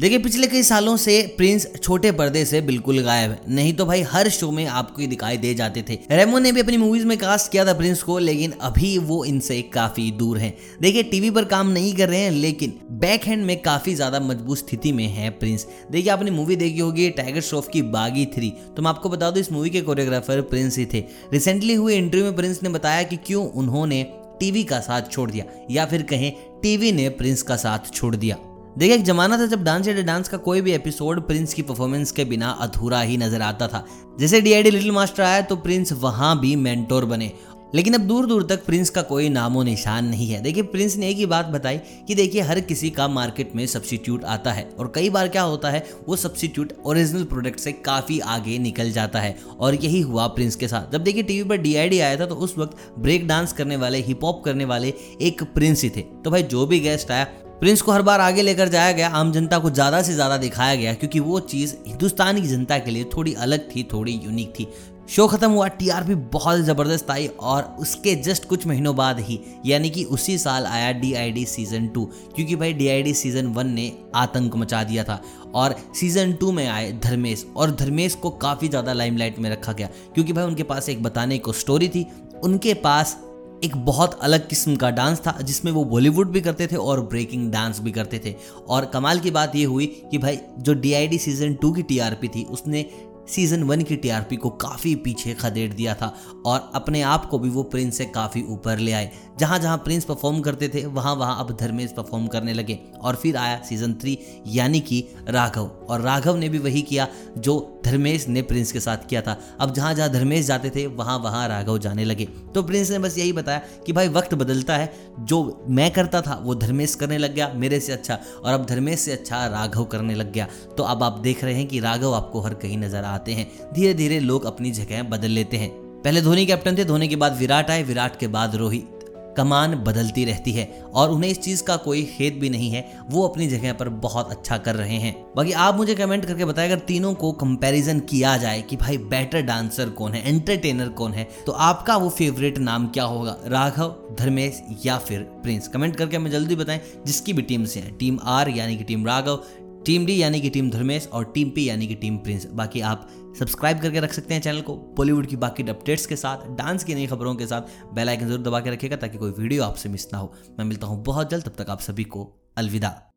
देखिए, पिछले कई सालों से प्रिंस छोटे पर्दे से बिल्कुल गायब है। नहीं तो भाई, हर शो में आपको दिखाई दे जाते थे। रेमो ने भी अपनी मूवीज़ में कास्ट किया था प्रिंस को, लेकिन अभी वो इनसे काफ़ी दूर हैं। देखिए टीवी पर काम नहीं कर रहे हैं, लेकिन बैक हैंड में काफ़ी ज़्यादा मज़बूत स्थिति में है प्रिंस देखिए, आपने मूवी देखी होगी टाइगर श्रॉफ की बागी थ्री। तो मैं आपको बता दूँ, इस मूवी के कोरियोग्राफर प्रिंस ही थे। रिसेंटली हुए इंटरव्यू में प्रिंस ने बताया कि क्यों उन्होंने टीवी का साथ छोड़ दिया, या फिर कहें टीवी ने प्रिंस का साथ छोड़ दिया। देखिए, एक जमाना था जब डांस इंडिया डांस का कोई भी एपिसोड प्रिंस की परफॉर्मेंस के बिना अधूरा ही नज़र आता था। जैसे डीआईडी लिटिल मास्टर आया तो प्रिंस वहाँ भी मेंटोर बने। लेकिन अब दूर दूर तक प्रिंस का कोई नामो निशान नहीं है। देखिए, प्रिंस ने एक ही बात बताई कि देखिए, हर किसी का मार्केट में सब्सिट्यूट आता है। और कई बार क्या होता है, वो सब्सिट्यूट ओरिजिनल प्रोडक्ट से काफ़ी आगे निकल जाता है। और यही हुआ प्रिंस के साथ। जब देखिए, टीवी पर डीआईडी आया था तो उस वक्त ब्रेक डांस करने वाले हिप हॉप करने वाले एक प्रिंस ही थे। तो भाई, जो भी गेस्ट आया प्रिंस को हर बार आगे लेकर जाया गया, आम जनता को ज़्यादा से ज़्यादा दिखाया गया, क्योंकि वो चीज़ हिंदुस्तान की जनता के लिए थोड़ी अलग थी, थोड़ी यूनिक थी। शो खत्म हुआ टीआरपी बहुत ज़बरदस्त आई और उसके जस्ट कुछ महीनों बाद ही, यानी कि उसी साल आया डीआईडी सीज़न टू क्योंकि भाई डीआईडी सीज़न वन ने आतंक मचा दिया था और सीज़न टू में आए धर्मेश और धर्मेश को काफ़ी ज़्यादा लाइमलाइट में रखा गया, क्योंकि भाई उनके पास एक बताने को स्टोरी थी, उनके पास एक बहुत अलग किस्म का डांस था, जिसमें वो बॉलीवुड भी करते थे और ब्रेकिंग डांस भी करते थे। और कमाल की बात ये हुई कि भाई, जो डीआईडी सीज़न टू की टीआरपी थी, उसने सीज़न वन की टीआरपी को काफ़ी पीछे खदेड़ दिया था और अपने आप को भी वो प्रिंस से काफ़ी ऊपर ले आए। जहाँ जहाँ प्रिंस परफॉर्म करते थे, वहाँ वहाँ अब धर्मेश परफॉर्म करने लगे और फिर आया सीज़न थ्री यानी कि राघव। और राघव ने भी वही किया जो धर्मेश ने प्रिंस के साथ किया था। अब जहाँ जहाँ धर्मेश जाते थे, वहाँ वहाँ राघव जाने लगे। तो प्रिंस ने बस यही बताया कि भाई, वक्त बदलता है। जो मैं करता था, वो धर्मेश करने लग गया, मेरे से अच्छा। और अब धर्मेश से अच्छा राघव करने लग गया। तो अब आप देख रहे हैं कि राघव आपको हर कहीं नज़र आते हैं। धीरे धीरे लोग अपनी जगह बदल लेते हैं। पहले धोनी कैप्टन थे, धोनी के बाद विराट आए, विराट के बाद रोहित। कमान बदलती रहती है और उन्हें इस चीज़ का कोई खेद भी नहीं है, वो अपनी जगह पर बहुत अच्छा कर रहे हैं। बाकी आप मुझे कमेंट करके बताएँ, अगर तीनों को कंपैरिजन किया जाए कि भाई बेटर डांसर कौन है एंटरटेनर कौन है तो आपका वो फेवरेट नाम क्या होगा? राघव, धर्मेश या फिर प्रिंस कमेंट करके हमें जल्दी बताएँ, जिसकी भी टीम से है। टीम आर यानी कि टीम राघव टीम डी यानी कि टीम धर्मेश और टीम पी यानी कि टीम प्रिंस। बाकी आप सब्सक्राइब करके रख सकते हैं चैनल को बॉलीवुड की बाकी अपडेट्स के साथ, डांस की नई खबरों के साथ। बेल आइकन ज़रूर दबा के रखिएगा ताकि कोई वीडियो आपसे मिस ना हो। मैं मिलता हूँ बहुत जल्द, तब तक आप सभी को अलविदा।